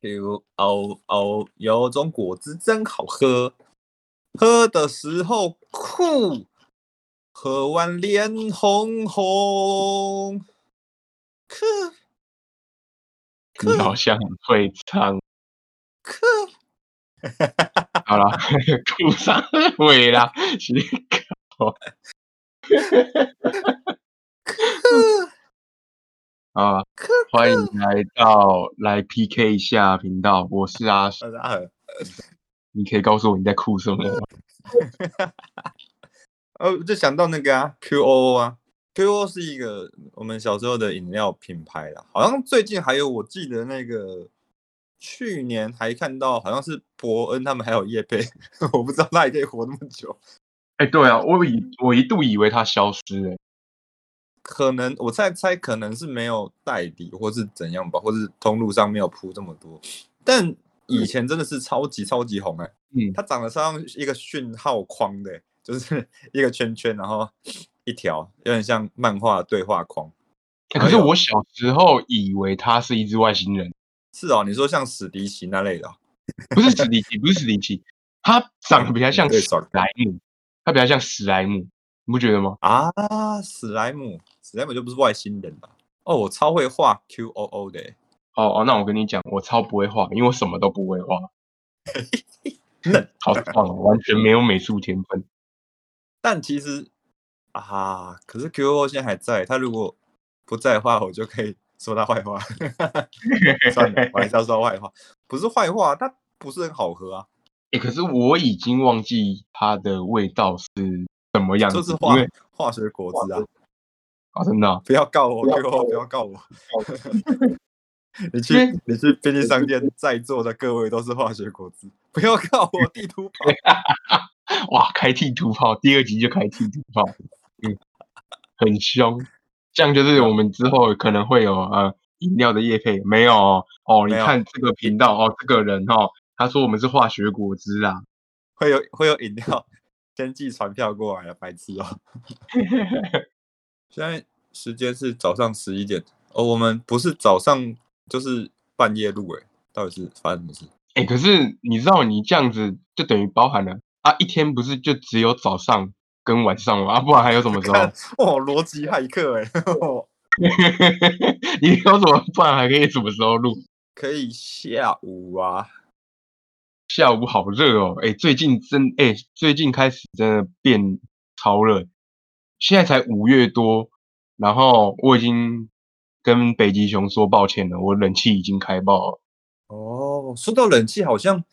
Q O O，有种果汁真好喝，喝的时候酷，喝完脸红红。可你好像很会唱。可，好了，哭上尾啦，是搞。啊，欢迎来到来 PK 一下频道，我是阿大家好。你可以告诉我你在哭什么吗？哦，就想到那个啊，QO 啊。Q.O 是一个我们小时候的饮料品牌啦，好像最近还有，我记得那个去年还看到，好像是伯恩他们还有叶贝，我不知道他也可以活那么久。哎，对啊，我以我一度以为它消失哎，可能我猜猜可能是没有代理或是怎样吧，或是通路上没有铺这么多，但以前真的是超级超级红哎，嗯，它长得像一个讯号框的，就是 一个圈圈，然后。一条有点像漫画对话框，可是我小时候以为它是一只外星人。是哦，你说像史迪奇那类的，不是史迪奇，不是史迪奇，它长得比较 像史莱姆，它比较像史莱姆，你不觉得吗？啊，史莱姆，史莱姆就不是外星人了。哦，我超会画 Q O O 的。哦哦，那我跟你讲，我超不会画，因为我什么都不会画。好 棒，完全没有美术天分。但其实。啊！可是 Q O O 现在还在，他如果不在的话，我就可以说他坏话。算了，我还是要说坏话，不是坏话，它不是很好喝啊。哎，可是我已经忘记它的味道是什么样子，就是化化学果汁啊。啊，真的？不要告我，Q O，不要告我。你去，你去便利商店，在座的各位都是化学果汁，不要告我地图炮。哇，开地图炮，第二集就开地图炮。嗯，很凶，这样就是我们之后可能会有呃饮料的叶配，没有哦？你看这个频道哦，这个人哦，他说我们是化学果汁啊，会有会有饮料 先寄传票过来了，白痴哦。现在时间是早上十一点哦，我们不是早上就是半夜录诶，到底是发生什么事？哎，可是你知道你这样子就等于包含了啊，一天不是就只有早上？跟晚上啊，不然还有什么时候？哦，逻辑骇客哎！你有什么？不然还可以什么时候录？可以下午啊，下午好热哦！哎，最近真哎，最近开始真的变超热。现在才五月多，然后我已经跟北极熊说抱歉了，我冷气已经开爆了。哦，说到冷气，好像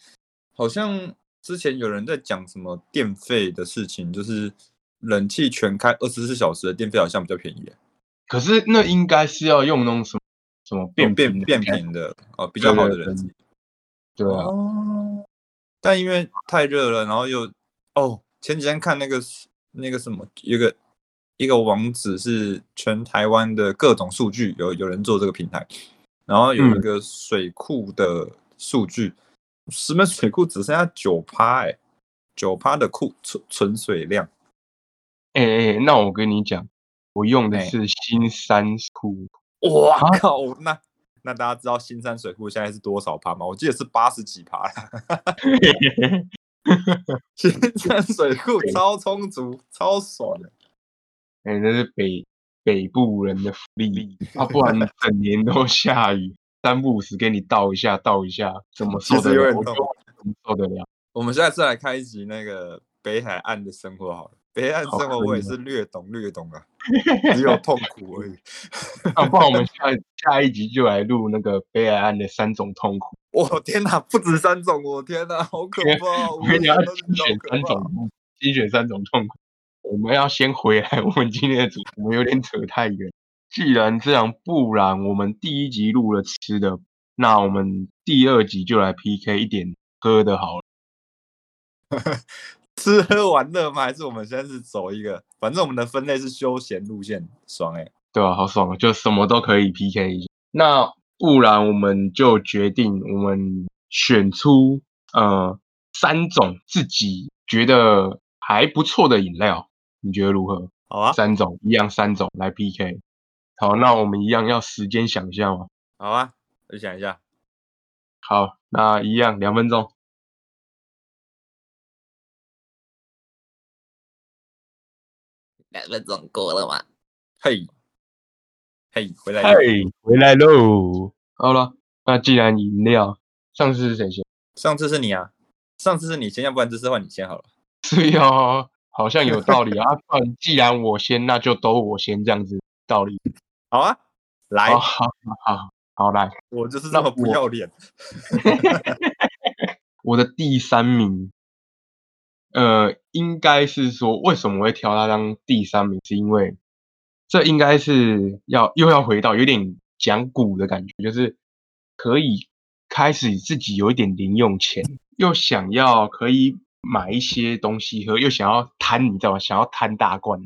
好像。之前有人在讲什么电费的事情，就是冷气全开二十四小时的电费好像比较便宜。可是那应该是要用那种什么什么变变变频的哦，比较好的冷气。对啊。但因为太热了，然后又哦，前几天看那个那个什么，一个一个网址是全台湾的各种数据，有有人做这个平台，然后有一个水库的数据。石门水库只剩下九趴哎，九趴的库存存水量。哎哎，那我跟你讲，我用的是新山库。哇靠！那那大家知道新山水库现在是多少趴吗？我记得是八十几趴。新山水库超充足，超爽的。哎，那是北北部人的福利，啊，不然整年都下雨。三不五时给你倒一下，倒一下，怎么受得了？怎么受得了？我们现在是来开一集那个北海岸的生活好了。北海岸生活我也是略懂略懂啊，只有痛苦而已。那不然我们 下下一集就来录那个北海岸的三种痛苦。我天哪，不止三种！我天哪，好可怕！我跟你要精选三种，精选三种痛苦。我们要先回来，我们今天的主题，我们有点扯太远。既然这样，不然我们第一集录了吃的，那我们第二集就来 PK 一点喝的好了。吃喝玩乐吗？还是我们现在是走一个，反正我们的分类是休闲路线，爽哎，对啊，好爽啊，就什么都可以 PK 一下。那不然我们就决定，我们选出呃三种自己觉得还不错的饮料，你觉得如何？好啊，三种一样，三种来 PK。好，那我们一样要时间想一下吗？好啊，我想一下。好，那一样两分钟。两分钟过了吗？嘿，嘿，回来，嘿，回来喽。好了，那既然饮料，上次是谁先？上次是你啊，上次是你先，要不然这次换你先好了。是呀，好像有道理啊。然既然我先，那就都我先这样子，道理。好啊，来，好好好，好来，我就是那么不要脸。我的第三名。呃，应该是说，为什么会挑他当第三名？是因为这应该是要又要回到有点讲古的感觉，就是可以开始自己有一点零用钱，又想要可以买一些东西喝，又想要贪，你知道吗？想要贪大罐。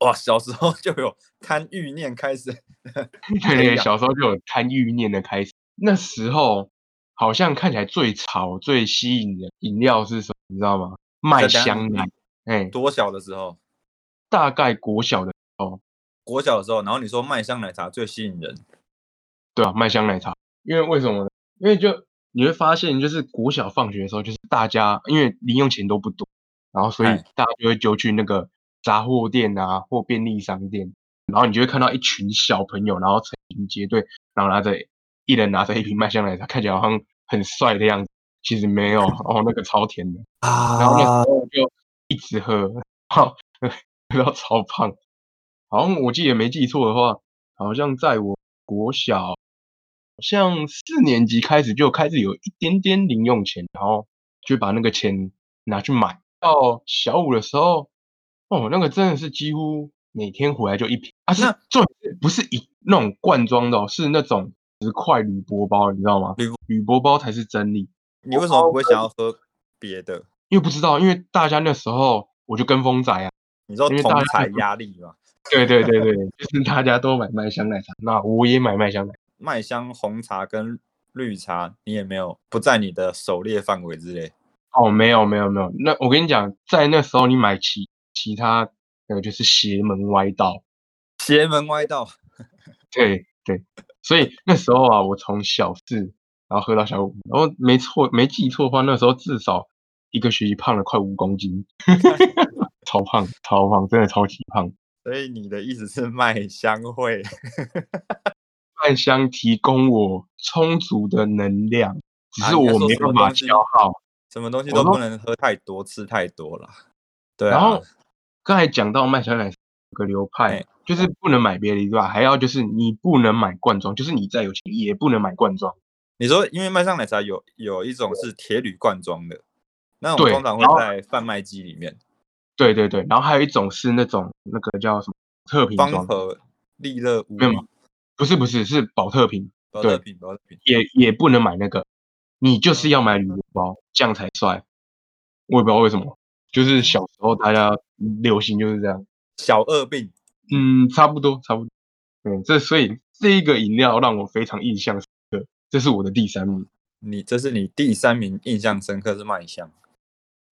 哇，小时候就有贪欲念开始。对 对，小时候就有贪欲念的开始。那时候好像看起来最潮、最吸引的饮料是什么？你知道吗？麦香奶，哎，多小的时候？大概国小的时候，国小的时候。然后你说麦香奶茶最吸引人，对啊，麦香奶茶，因为为什么呢？因为就你会发现，就是国小放学的时候，就是大家因为零用钱都不多，然后所以大家就会就去那个杂货店啊或便利商店，然后你就会看到一群小朋友，然后成群结队，然后拿着一人拿着一瓶麦香奶茶，看起来好像很帅的样子。其实没有哦，那个超甜的 啊，然后那时候就一直喝，好喝到超胖。好像我记得没记错的话，好像在我国小，像四年级开始就开始有一点点零用钱，然后就把那个钱拿去买。到小五的时候，哦，那个真的是几乎每天回来就一瓶啊，是做不是一那种罐装的，哦是那种十块铝箔包，你知道吗？铝铝箔包才是真理。你为什么不会想要喝别的？因为不知道，因为大家那时候我就跟风仔啊。你知道同才压力吗？对对对对，就是大家都买麦香奶茶，那我也买麦香奶。麦香红茶跟绿茶，你也没有不在你的狩猎范围之内。哦，没有没有没有。那我跟你讲，在那时候你买其其他那个就是邪门歪道。邪门歪道。对对，所以那时候啊，我从小四。然后喝到小五，然后没错没记错的话，那时候至少一个学期胖了快五公斤，超胖超胖，真的超级胖。所以你的意思是麦香会，麦香提供我充足的能量，只是我没办法消耗，什么东西都不能喝太多，吃太多了。对。然后刚才讲到麦香奶个流派，就是不能买别的对吧？还要就是你不能买罐装，就是你再有钱也不能买罐装。你说，因为麦香奶茶有有一种是铁铝罐装的，那种通常会在贩卖机里面。对对对，然后还有一种是那种那个叫什么特瓶装。方盒利乐没有吗？不是不是是保特瓶。保特瓶保特瓶也也不能买那个，你就是要买旅游包，这样才帅。我也不知道为什么，就是小时候大家流行就是这样。小二病。嗯，差不多差不多。嗯，这所以这一个饮料让我非常印象深刻。这是我的第三名，你这是你第三名，印象深刻是麦香，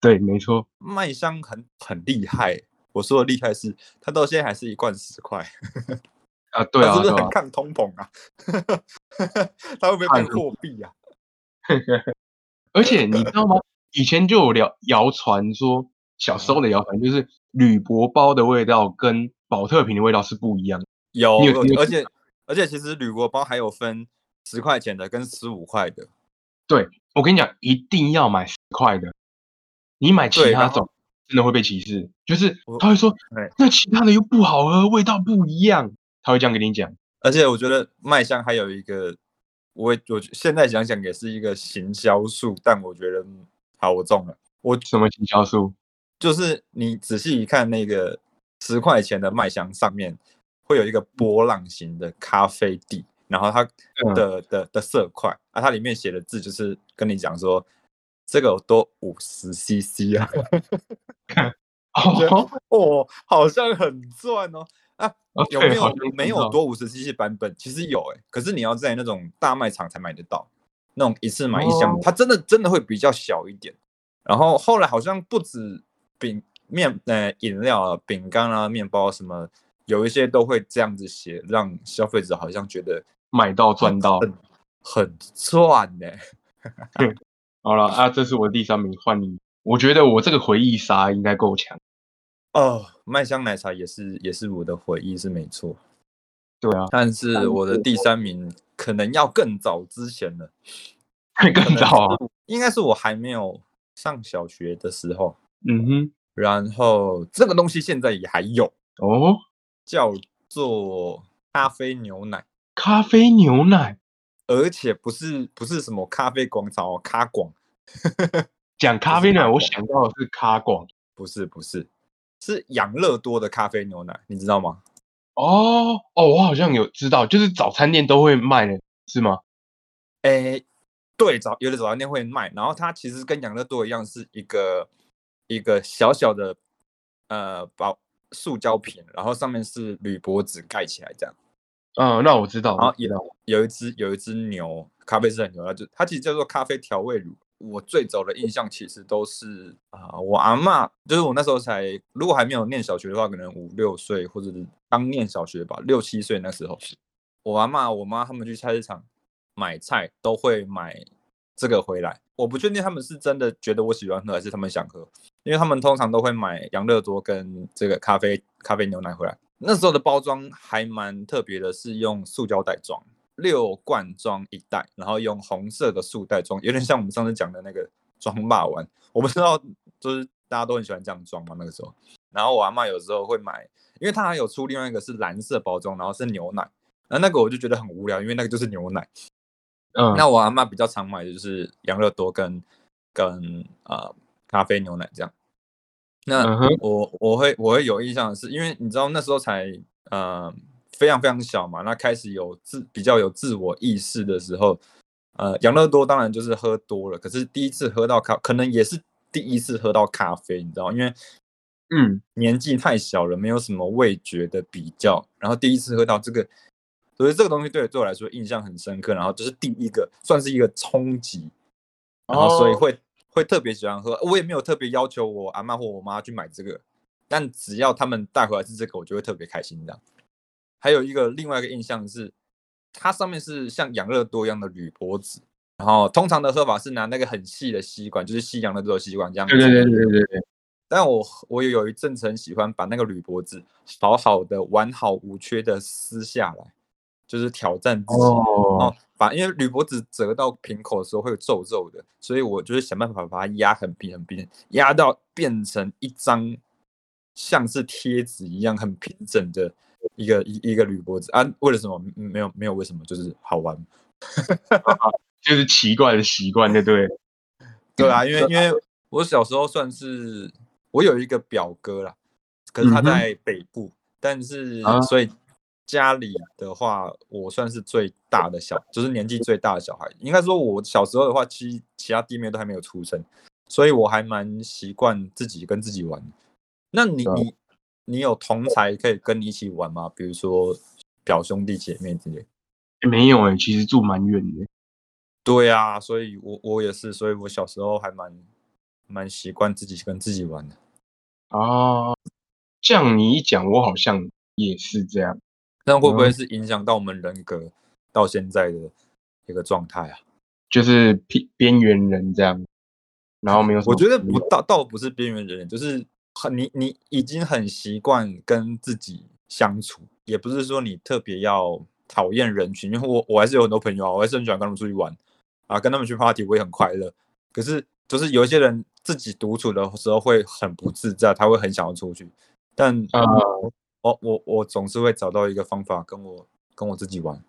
对，没错，麦香很很厉害。我说的厉害是，它到现在还是一罐十块啊，对啊，是不是很抗通膨啊？他会不会变货币啊？而且你知道吗？以前就有谣谣传说，小时候的谣传就是铝箔包的味道跟保特瓶的味道是不一样。有，而且而且其实铝箔包还有分。十块钱的跟十五块的，对我跟你讲，一定要买十块的。你买其他种真的会被歧视，就是他会说，那其他的又不好喝，味道不一样，他会这样跟你讲。而且我觉得麦香还有一个，我我现在想想也是一个行销术，但我觉得好，我中了。我什么行销术？就是你仔细一看那个十块钱的麦香上面会有一个波浪形的咖啡底。然后它的的的色块啊，它里面写的字就是跟你讲说，这个多五十 CC 啊，哦哦，好像很赚哦啊，有没有没有多五十 CC 版本？其实有哎，可是你要在那种大卖场才买得到，那种一次买一箱，它真的真的会比较小一点。然后后来好像不止饼面呃饮料啊、饼干啊、面包什么，有一些都会这样子写，让消费者好像觉得。买到赚到，很赚呢。好了啊，这是我第三名，换你。我觉得我这个回忆杀应该够强。哦，麦香奶茶也是也是我的回忆是没错。对啊，但是我的第三名可能要更早之前了，更早啊，应该是我还没有上小学的时候。嗯哼，然后这个东西现在也还有哦，叫做咖啡牛奶。咖啡牛奶，而且不是不是什么咖啡广场哦，咖广。讲咖啡奶，我想到的是咖广，不是不是，是养乐多的咖啡牛奶，你知道吗？哦哦，我好像有知道，就是早餐店都会卖的，是吗？哎，对，早有的早餐店会卖，然后它其实跟养乐多一样，是一个一个小小的呃保塑胶瓶，然后上面是铝箔纸盖起来这样。嗯，那我知道。然后有有一只有一只牛，咖啡色的牛，它就它其实叫做咖啡调味乳。我最早的印象其实都是啊，我阿妈就是我那时候才，如果还没有念小学的话，可能五六岁或者是刚念小学吧，六七岁那时候，我阿妈、我妈他们去菜市场买菜都会买这个回来。我不确定他们是真的觉得我喜欢喝，还是他们想喝，因为他们通常都会买养乐多跟这个咖啡咖啡牛奶回来。那时候的包装还蛮特别的，是用塑胶袋装。六罐装一袋，然后用红色的塑袋装，有点像我们上次讲的那个装霸丸。我不知道，就是大家都很喜欢这样装嘛。那个时候，然后我阿妈有时候会买，因为她还有出另外一个是蓝色包装，然后是牛奶。那那个我就觉得很无聊，因为那个就是牛奶。嗯，那我阿妈比较常买的就是养乐多跟跟呃咖啡牛奶这样。那我我会我会有印象的是，因为你知道那时候才呃。非常非常小嘛，那开始有自比较有自我意识的时候，呃，养乐多当然就是喝多了，可是第一次喝到咖，可能也是第一次喝到咖啡，你知道，因为嗯年纪太小了，没有什么味觉的比较，然后第一次喝到这个，所以这个东西对对我来说印象很深刻，然后就是第一个算是一个冲击，然后所以会会特别喜欢喝，我也没有特别要求我阿妈或我妈去买这个，但只要他们带回来是这个，我就会特别开心这样。还有一个另外一个印象是，它上面是像养乐多一样的铝箔纸，然后通常的喝法是拿那个很细的吸管，就是吸养乐多的吸管这样。对对对对对对。但我我也有一阵子很喜欢把那个铝箔纸好好的完好无缺的撕下来，就是挑战自己。哦。把因为铝箔纸折到瓶口的时候会有皱皱的，所以我就是想办法把它压很平很平，压到变成一张像是贴纸一样很平整的。一个一一个铝箔纸啊，为了什么？没有没有为什么，就是好玩，就是奇怪的习惯，对不对？对啊，因为因为我小时候算是我有一个表哥啦，可是他在北部，但是所以家里的话，我算是最大的小，就是年纪最大的小孩。应该说，我小时候的话，其其他弟妹都还没有出生，所以我还蛮习惯自己跟自己玩。那你你？你有同才可以跟你一起玩吗？比如说表兄弟姐妹之类？没有哎，其实住蛮远的。对啊，所以我我也是，所以我小时候还蛮蛮习惯自己跟自己玩的。啊，这样你一讲，我好像也是这样。那会不会是影响到我们人格到现在的一个状态啊？就是边边缘人这样，然后没有。我觉得不倒倒不是边缘人，就是。很你你已经很习惯跟自己相处，也不是说你特别要讨厌人群，因为我我还是有很多朋友啊，我还是很喜欢跟他们出去玩啊，跟他们去 party 我也很快乐。可是就是有一些人自己独处的时候会很不自在，他会很想要出去，但呃，我我我总是会找到一个方法跟我跟我自己玩，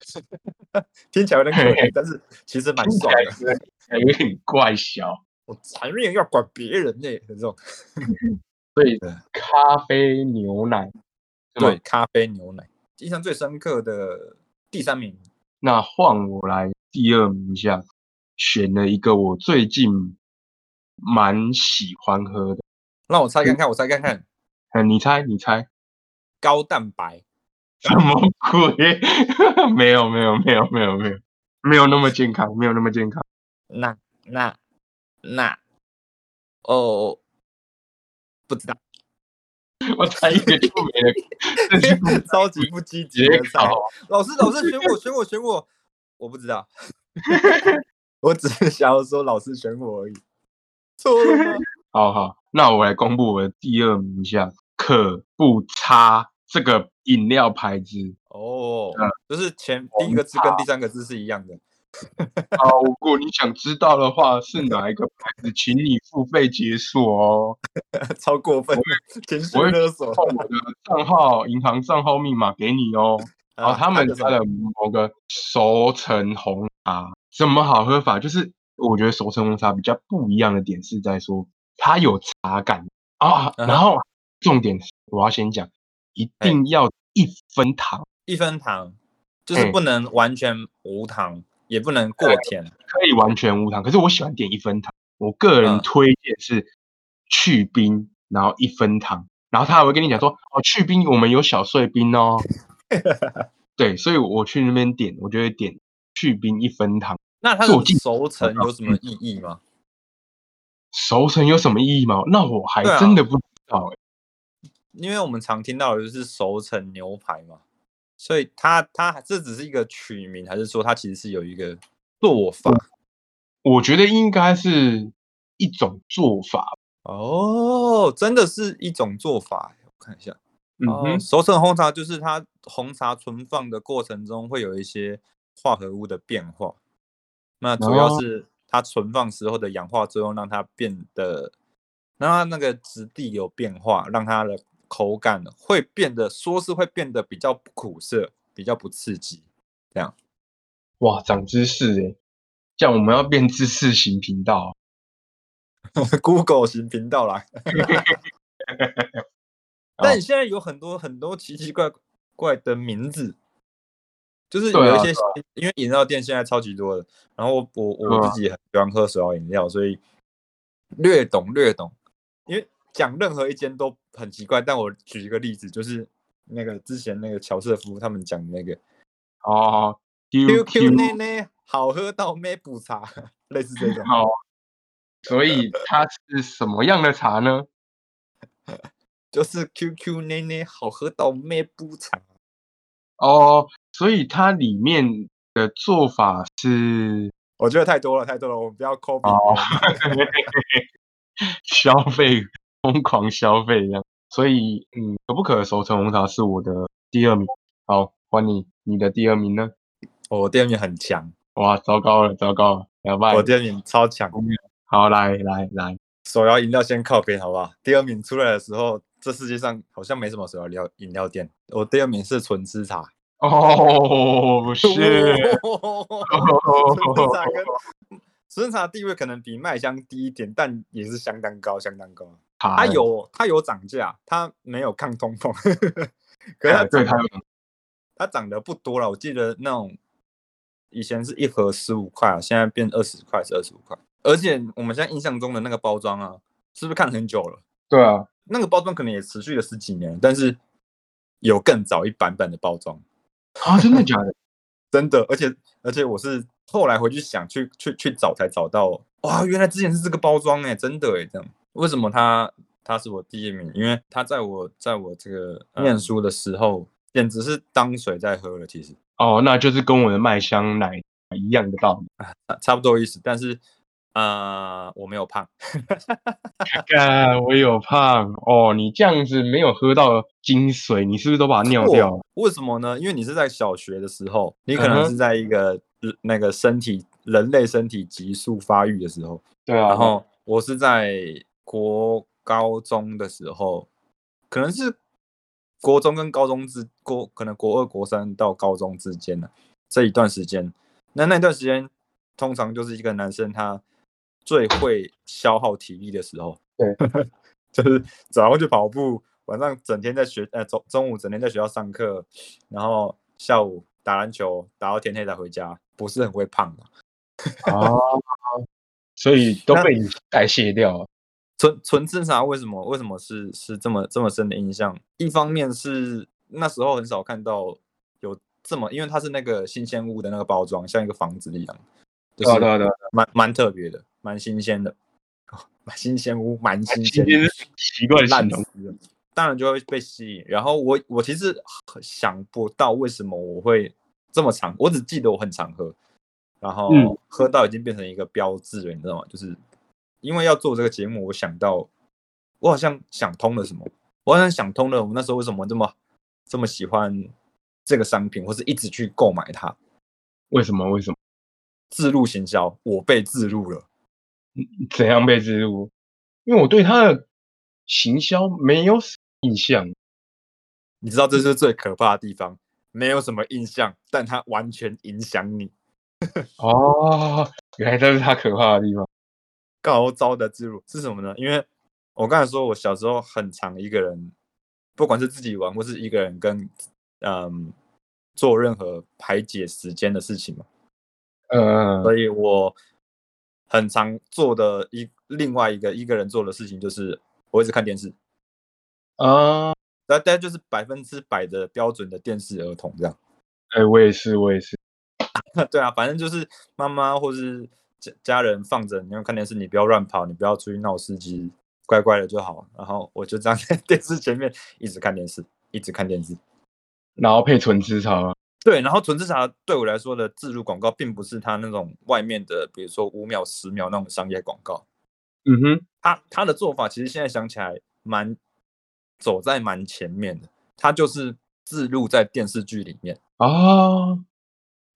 听起来有点可怜，但是其实蛮爽的，有点怪小。我残忍要管别人呢，这种。对，咖啡牛奶，对，咖啡牛奶，印象最深刻的第三名。那换我来第二名下，选了一个我最近蛮喜欢喝的。让我猜看看，我猜看看。嗯，你猜，你猜。高蛋白？什么鬼？没有，没有，没有，没有，没有，没有那么健康，没有那么健康。那那。那哦，不知道，我猜一个就没了，超级不积极的猜。老师，老师选我，选我，选我，我不知道。我只是想要说老师选我而已，错了吗？好好，那我来公布我的第二名一下，可不差这个饮料牌子哦，就是前第一个字跟第三个字是一样的。好，如果你想知道的话是哪一个牌子，请你付费解锁哦。超过分，情绪勒索，我的账号、银行账号密码给你哦。然后他们家的某个熟成红茶怎么好喝法？就是我觉得熟成红茶比较不一样的点是在说它有茶感啊。然后重点我要先讲，一定要一分糖，一分糖就是不能完全无糖。也不能过甜，可以完全无糖。可是我喜欢点一分糖，我个人推荐是去冰，然后一分糖，然后他还会跟你讲说，哦，去冰我们有小碎冰哦。对，所以我去那边点，我就会点去冰一分糖。那它的熟成有什么意义吗？熟成有什么意义吗？那我还真的不知道哎。因为我们常听到的就是熟成牛排嘛。所以它它这只是一个取名，还是说它其实是有一个做法？我觉得应该是一种做法哦，真的是一种做法。我看一下，嗯哼，熟成红茶就是它红茶存放的过程中会有一些化合物的变化，那主要是它存放时候的氧化作用让它变得，让它那个质地有变化，让它的。口感会变得，说是会变得比较苦涩，比较不刺激，这样。哇，长知识哎！这样我们要变知识型频道，Google 型频道啦。但你现在有很多很多奇奇怪怪的名字，就是有一些，因为饮料店现在超级多的。然后我我自己很喜欢喝手摇饮料，所以略懂略懂，因为。讲任何一间都很奇怪，但我举一个例子，就是那个之前那个乔瑟夫他们讲那个哦，QQ 奶奶好喝到没补茶，类似这种。好，所以 它是什么样的茶呢？就是 QQ 奶奶好喝到没补茶。哦，所以它里面的做法是，我觉得太多了，太多了，我们不要 copy。消费。疯狂消费这样，所以嗯，可不可熟成红茶是我的第二名。好，换你，你的第二名呢？我第二名很强，哇，糟糕了，糟糕了，两败。我第二名超强。好，来来来，手摇饮料先靠边，好不好？第二名出来的时候，这世界上好像没什么手摇料饮料店。我第二名是纯芝茶。哦，不是，纯芝茶跟纯吃茶地位可能比麦香低一点，但也是相当高，相当高。它有它有涨价，它没有抗通膨，可是它对它它涨得不多了。我记得那种以前是一盒十五块啊，现在变二十块是二十五块。而且我们现在印象中的那个包装啊，是不是看很久了？对啊，那个包装可能也持续了十几年，但是有更早一版本的包装啊，真的假的？真的，而且而且我是后来回去想去去去找才找到，哇，原来之前是这个包装哎，真的哎，这样。为什么他他是我第一名？因为他在我在我这个念书的时候，简直是当水在喝了。其实哦，那就是跟我的麦香奶一样的道理啊，差不多意思。但是啊，我没有胖，干我有胖哦。你这样子没有喝到精髓，你是不是都把它尿掉了？为什么呢？因为你是在小学的时候，你可能是在一个那个身体人类身体急速发育的时候，对啊。然后我是在。国高中的时候，可能是国中跟高中之国，可能国二、国三到高中之间呢这一段时间，那那段时间通常就是一个男生他最会消耗体力的时候。对，就是早上去跑步，晚上整天在学，呃中中午整天在学校上课，然后下午打篮球，打到天黑才回家，不是很会胖的。哦，所以都被你代谢掉。纯纯正茶为什么为什么是是这么这么深的印象？一方面是那时候很少看到有这么，因为它是那个新鲜屋的那个包装，像一个房子一样，对对对，蛮蛮特别的，蛮新鲜的，新鲜屋蛮新鲜，奇怪的烂东西，当然就会被吸引。然后我我其实想不到为什么我会这么常，我只记得我很常喝，然后嗯喝到已经变成一个标志了，你知道吗？就是因为要做这个节目，我想到我好像想通了什么，我好像想通了我那时候为什么这么这么喜欢这个商品，或是一直去购买它。为什么？为什么？自入行销，我被自入了。怎样被植入？因为我对他的行销没有什么印象。你知道这是最可怕的地方，没有什么印象，但它完全影响你。哦，原来这是他可怕的地方。高招的自入是什么呢？因为我刚才说我小时候很常一个人，不管是自己玩或是一个人跟嗯做任何排解时间的事情嘛，嗯，所以我很常做的一另外一个一个人做的事情就是我一直看电视，啊，那大家就是百分之百的标准的电视儿童这样。哎，我也是，我也是。对啊，反正就是妈妈或是家家人放着，你要看电视，你不要乱跑，你不要出去闹司机，乖乖的就好。然后我就这样在 电视前面一直看电视，一直看电视。然后配纯吃茶，对，然后纯吃茶对我来说的自入广告，并不是它那种外面的，比如说五秒、十秒那种商业广告。嗯哼，他他的做法其实现在想起来蛮走在蛮前面的，他就是自入在电视剧里面。啊，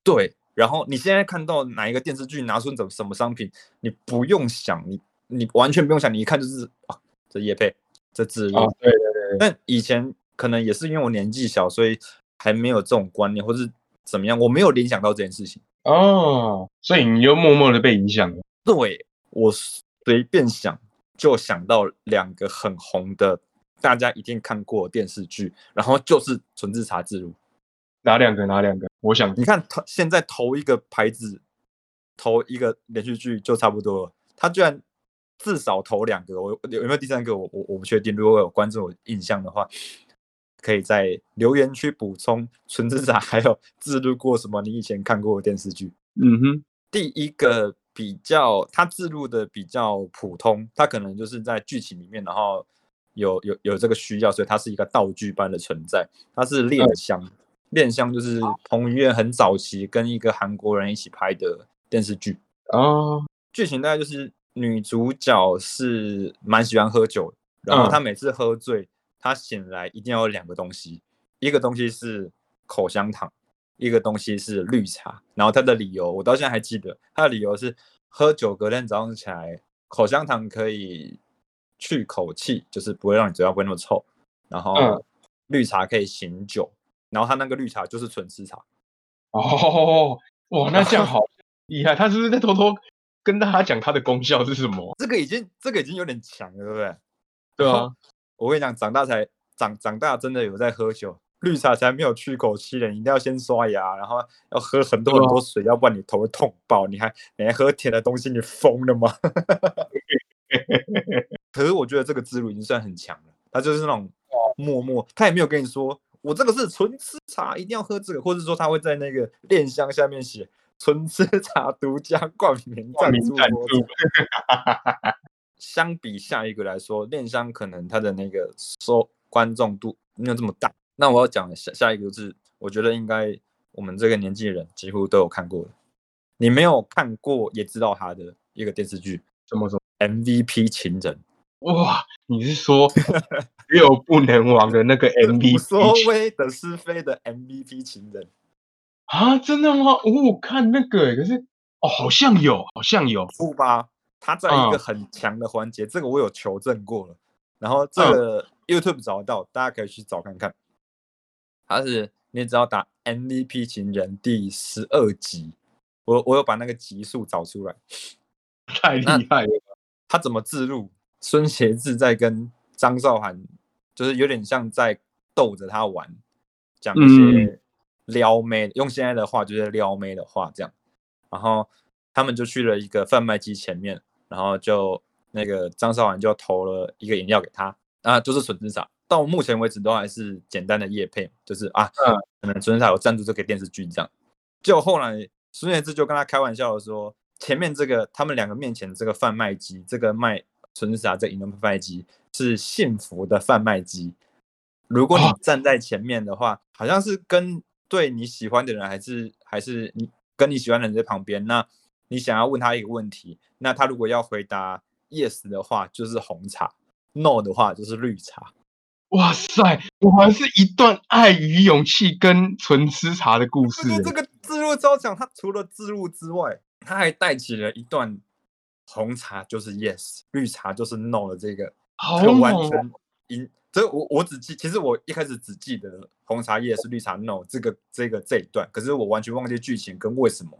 对，然后你现在看到哪一个电视剧拿出什么什么商品，你不用想，你你完全不用想，你一看就是啊，这叶配，这自入。啊，对对对，但以前可能也是因为我年纪小，所以还没有这种观念，或是怎么样，我没有联想到这件事情。哦，所以你就默默的被影响了。对我随便想就想到两个很红的，大家一定看过的电视剧，然后就是纯自茶自入。哪两个？哪两个？我想你看他现在投一个牌子，投一个连续剧就差不多了。他居然至少投两个，我有有没有第三个？我我我不确定。如果有观众有印象的话，可以在留言区补充。纯之茶还有自录过什么你以前看过的电视剧？嗯哼，第一个比较，他自录的比较普通，他可能就是在剧情里面，然后有有有这个需要，所以它是一个道具般的存在。它是恋香，恋香就是彭于晏很早期跟一个韩国人一起拍的电视剧。哦，剧情大概就是女主角是蛮喜欢喝酒的，然后嗯她每次喝醉，她醒来一定要有两个东西，一个东西是口香糖，一个东西是绿茶。然后她的理由我到现在还记得，她的理由是喝酒隔天早上起来，口香糖可以去口气，就是不会让你嘴巴不会那么臭，然后嗯绿茶可以醒酒，然后他那个绿茶就是纯吃茶。哦，哇，那这样好厉害！他是不是在偷偷跟大家讲它的功效是什么？这个已经这个已经有点强了，对不对？对啊，我跟你讲，长大才长长大真的有在喝酒，绿茶才没有去口气的，你一定要先刷牙，然后要喝很多很多水，要不然你头会痛爆。你还你还喝甜的东西，你疯了吗？可是我觉得这个之路已经算很强了，他就是那种默默，他也没有跟你说我这个是纯吃茶，一定要喝这个，或者说他会在那个恋香下面写纯吃茶独家冠名赞助播助出。相比下一个来说，恋香可能它的那个收观众度没有这么大。那我要讲的下下一个就是，我觉得应该我们这个年纪的人几乎都有看过的。你没有看过也知道他的一个电视剧什么说？MVP 情人，哇，你是说六不能亡的那个 MVP 所谓的是非的 MVP 情人。啊？真的吗？哦，我看那个欸，可是哦，好像有，好像有。不吧？他在一个嗯很强的环节，这个我有求证过了。然后这嗯个 YouTube 找得到，大家可以去找看看。他是你只要打 MVP 情人第十二集，我我有把那个集数找出来。太厉害了！他怎么自入？孙协志在跟张韶涵，就是有点像在逗着他玩，讲一些撩妹，用现在的话就是撩妹的话这样。然后他们就去了一个贩卖机前面，然后就那个张韶涵就投了一个饮料给他，啊，就是纯之茶。到目前为止都还是简单的业配，就是啊，嗯可能纯之茶有赞助这个电视剧这样。就后来孙协志就跟他开玩笑的说，前面这个他们两个面前这个贩卖机，这个卖纯之茶这饮料贩卖机是幸福的贩卖机。如果你哦站在前面的话，好像是跟对你喜欢的人，还是还是你跟你喜欢的人在旁边，那你想要问他一个问题，那他如果要回答 yes 的话，就是红茶；no 的话就是绿茶。哇塞，我还是一段爱与勇气跟纯吃茶的故事。这个自入超强，他除了自入之外，他还带起了一段红茶就是 yes，绿茶就是 no 的这个，好完全因。所以我我只记，其实我一开始只记得红茶 yes，绿茶 no 这个这个这一段，可是我完全忘记剧情跟为什么。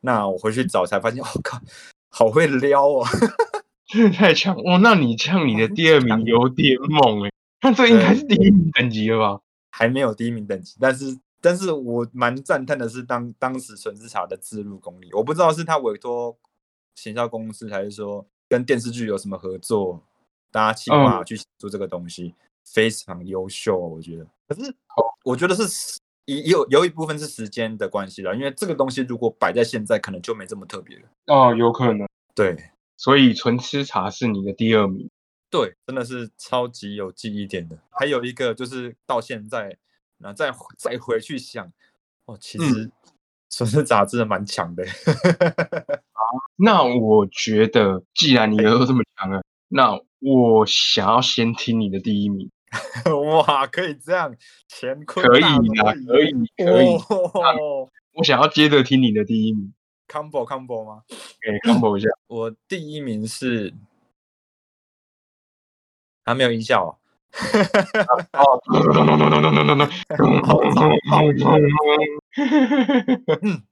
那我回去找才发现，我靠，好会撩哦，真的太强哦！那你像你的第二名有点猛哎。那这应该是第一名等级了吧？还没有第一名等级，但是，但是我蛮赞叹的是当当时纯之茶的自入功力，我不知道是他委托行销公司，还是说跟电视剧有什么合作，大家计划去做这个东西，非常优秀，我觉得。可是，我觉得是也有有一部分是时间的关系了，因为这个东西如果摆在现在，可能就没这么特别了。哦，有可能。对，所以纯吃茶是你的第二名。对，真的是超级有记忆点的。还有一个就是到现在，然后再再回去想，哦，其实《纯是杂志》蛮强的。啊，那我觉得，既然你都这么强了，那我想要先听你的第一名。哇，可以这样？乾坤可以啊，可以，可以。我想要接着听你的第一名。Combo Combo 吗？给 Combo 一下。我第一名是。还没有音效哦。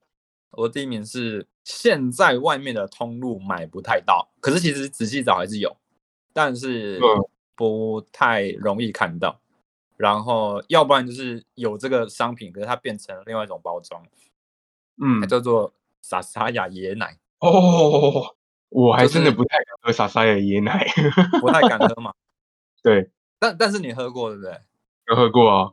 我第一名是现在外面的通路买不太到，可是其实仔细找还是有，但是不太容易看到。然后要不然就是有这个商品，可是它变成了另外一种包装，嗯，叫做傻傻雅椰奶。哦，我还真的不太敢喝傻傻雅椰奶，不太敢喝嘛。对，但但是你喝过对不对？有喝过啊。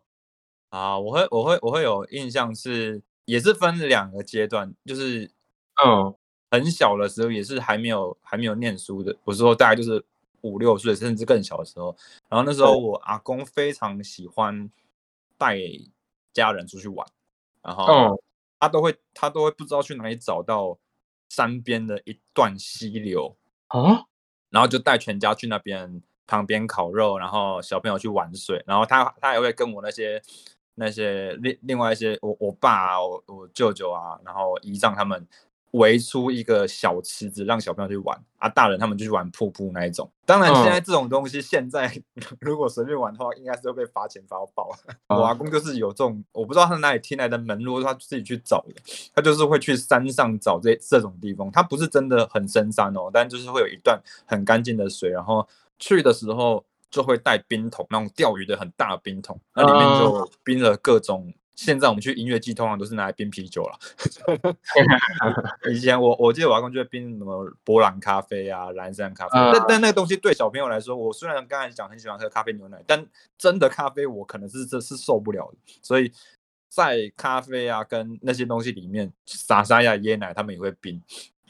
啊，我会我会我会有印象是，也是分两个阶段，就是嗯，很小的时候也是还没有还没有念书的，我说大概就是五六岁甚至更小的时候，然后那时候我阿公非常喜欢带家人出去玩，然后他都会他都会不知道去哪里找到山边的一段溪流啊，然后就带全家去那边。旁边烤肉，然后小朋友去玩水，然后他他也会跟我那些那些另另外一些我我爸啊，我我舅舅啊，然后姨丈他们围出一个小池子，让小朋友去玩啊，大人他们就去玩瀑布那一种。当然，现在这种东西现在 如果随便玩的话，应该是会被罚钱罚到爆。我阿公就是有这种，我不知道他哪里听来的门路，他自己去找的，他就是会去山上找这这种地方。他不是真的很深山哦，但就是会有一段很干净的水，然后。去的时候就会带冰桶，那种钓鱼的很大的冰桶，那里面就冰了各种。现在我们去音乐季通常都是拿来冰啤酒了。以前我我记得我阿公就会冰什么波兰咖啡啊、蓝山咖啡，但但那个东西对小朋友来说，我虽然刚才讲很喜欢喝咖啡牛奶，但真的咖啡我可能是这是受不了的。所以在咖啡啊跟那些东西里面撒沙呀椰奶，他们也会冰。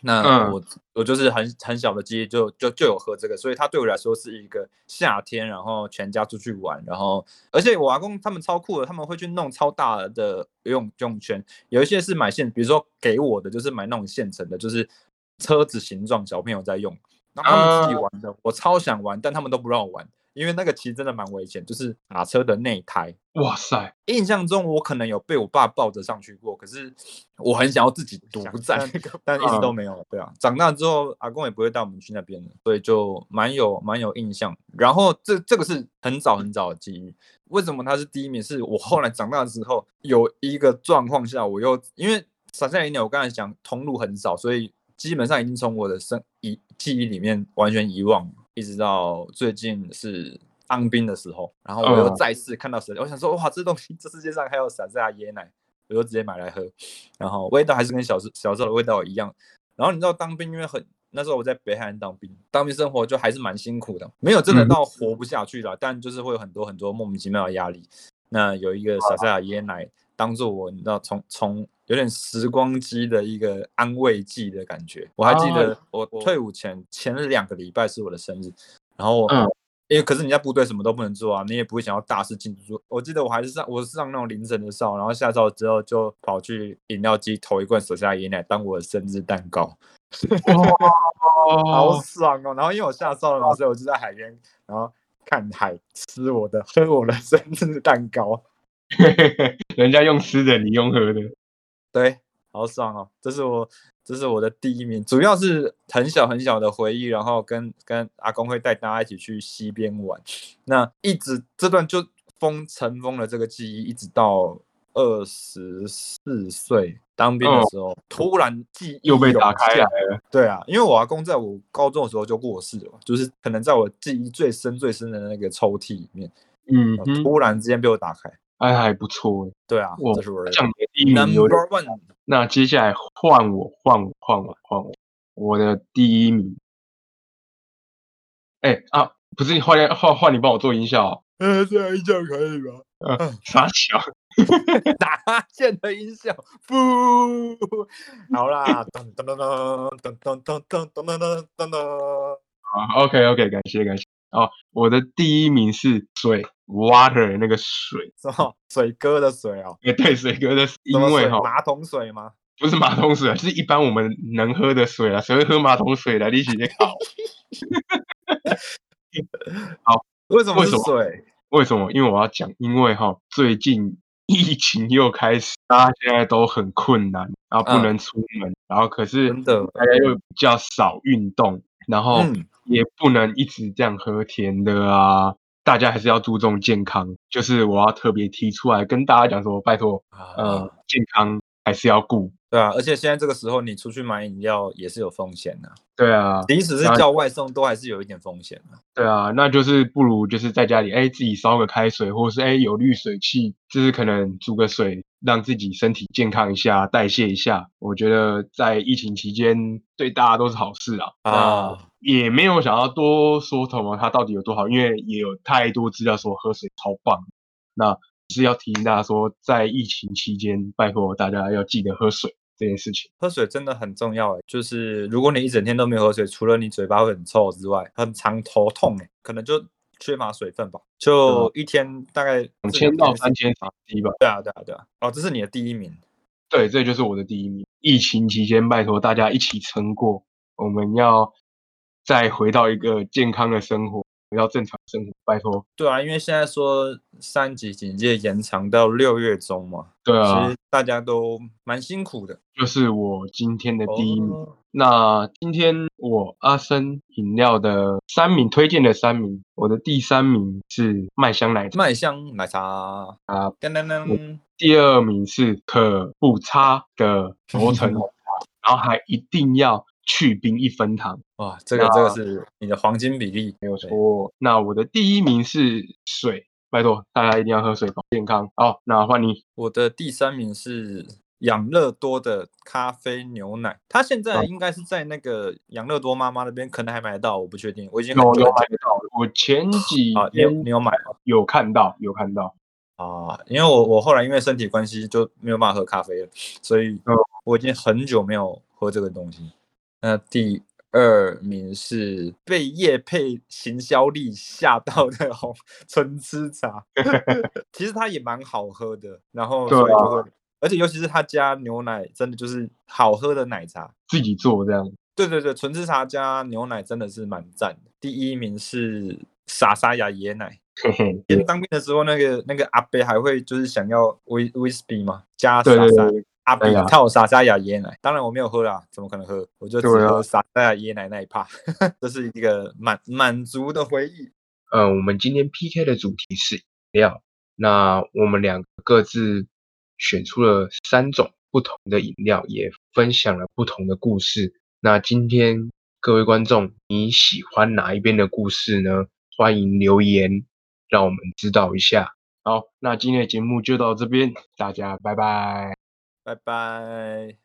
那我我就是很很小的记忆就就就有喝这个，所以它对我来说是一个夏天，然后全家出去玩，然后而且我阿公他们超酷的，他们会去弄超大的游泳游泳圈，有一些是买现，比如说给我的就是买那种现成的，就是车子形状，小朋友在用，然后他们自己玩的，我超想玩，但他们都不让我玩。因为那个其实真的蛮危险，就是卡车的内胎。哇塞！印象中我可能有被我爸抱着上去过，可是我很想要自己独占，但一直都没有。对啊，长大之后阿公也不会带我们去那边了，所以就蛮有蛮有印象。然后这这个是很早很早的记忆。为什么他是第一名？是我后来长大之后有一个状况下，我又因为撒下一年我刚才讲通路很少，所以基本上已经从我的生遗记忆里面完全遗忘。一直到最近是当兵的时候，然后我又再次看到蛇，我想说哇，这东西这世界上还有闪在椰奶，我就直接买来喝，然后味道还是跟小时小时候的味道一样。然后你知道当兵因为很那时候我在北海岸当兵，当兵生活就还是蛮辛苦的，没有真的到活不下去了，但就是会有很多很多莫名其妙的压力。那有一个傻傻椰奶当做我，你知道从从有点时光机的一个安慰剂的感觉。我还记得我退伍前前两个礼拜是我的生日，然后因为可是你在部队什么都不能做啊，你也不会想要大事庆祝。我记得我还是上我是上那种凌晨的哨，然后下哨之后就跑去饮料机投一罐手下椰奶当我的生日蛋糕，好爽哦！然后因为我下哨了嘛，所以我就在海边，然后看海，吃我的，喝我的生日蛋糕。人家用吃的，你用喝的，对，好爽哦！这是我。这是我的第一名，主要是很小很小的回忆，然后跟跟阿公会带大家一起去溪边玩，那一直这段就封尘封了这个记忆，一直到二十四岁当兵的时候，突然记忆又被打开了。对啊，因为我阿公在我高中的时候就过世了，就是可能在我记忆最深最深的那个抽屉里面，嗯，突然之间被我打开。哎，还不错。对啊，这是我的第一名。那接下来换我，换我，换我，换我，我的第一名。哎啊，不是你换换换你帮我做音效。呃，这音效可以吗？嗯，傻笑。打线的音效。不，好啦，噔噔噔噔噔噔噔噔噔噔噔噔。好，OK，OK，感谢感谢。哦，我的第一名是水，water 那个水？水哥的水哦，也对，水哥的，因为哈，马桶水吗？不是马桶水，是一般我们能喝的水啊，谁会喝马桶水来一起 好，好，为什么？为什么？为什么？因为我要讲，因为哈，最近疫情又开始，大家现在都很困难，然后不能出门，然后可是大家又比较少运动，然后。也不能一直这样喝甜的啊！大家还是要注重健康。就是我要特别提出来跟大家讲说，拜托，呃，健康还是要顾。对啊，而且现在这个时候你出去买饮料也是有风险的。对啊，即使是叫外送，都还是有一点风险的。对啊，那就是不如就是在家里，哎，自己烧个开水，或者是哎有滤水器，就是可能煮个水，让自己身体健康一下，代谢一下。我觉得在疫情期间对大家都是好事啊。啊，也没有想要多说什么它到底有多好，因为也有太多资料说喝水超棒。那是要提醒大家说，在疫情期间，拜托大家要记得喝水。这件事情，喝水真的很重要哎。就是如果你一整天都没有喝水，除了你嘴巴会很臭之外，很常头痛哎，可能就缺乏水分吧。就一天大概两千到三千场地吧。对啊，对啊，对啊。哦，这是你的第一名。对，这就是我的第一名。疫情期间，拜托大家一起撑过，我们要再回到一个健康的生活。要正常生活，拜托。对啊，因为现在说三级警戒延长到六月中嘛。对啊，其实大家都蛮辛苦的。就是我今天的第一名。那今天我阿森饮料的三名推荐的三名，我的第三名是麦香奶茶麦香奶茶啊。噔噔噔。第二名是可不差的磨成茶，然后还一定要。去冰一分糖哇，这个这个是你的黄金比例，没有错。那我的第一名是水，拜托大家一定要喝水，保健康。好，那换你。我的第三名是养乐多的咖啡牛奶，它现在应该是在那个养乐多妈妈那边，可能还买得到，我不确定。我已经有有买得到，我前几天你有买有看到有看到啊，因为我我后来因为身体关系就没有办法喝咖啡了，所以我已经很久没有喝这个东西。那第二名是被叶配行销力吓到的红 纯汁茶，其实它也蛮好喝的，然后所以就会，而且尤其是他加牛奶，真的就是好喝的奶茶，自己做这样。对对对，纯吃茶加牛奶真的是蛮赞的。第一名是傻沙雅椰奶，以前当兵的时候，那个那个阿伯还会就是想要威威士忌嘛，加傻沙。阿比套沙沙雅椰奶，当然我没有喝啦，怎么可能喝？我就只喝沙沙雅椰奶那一趴，这是一个满满足的回忆。呃，我们今天 PK 的主题是饮料，那我们两个各自选出了三种不同的饮料，也分享了不同的故事。那今天各位观众，你喜欢哪一边的故事呢？欢迎留言，让我们知道一下。好，那今天的节目就到这边，大家拜拜。拜拜。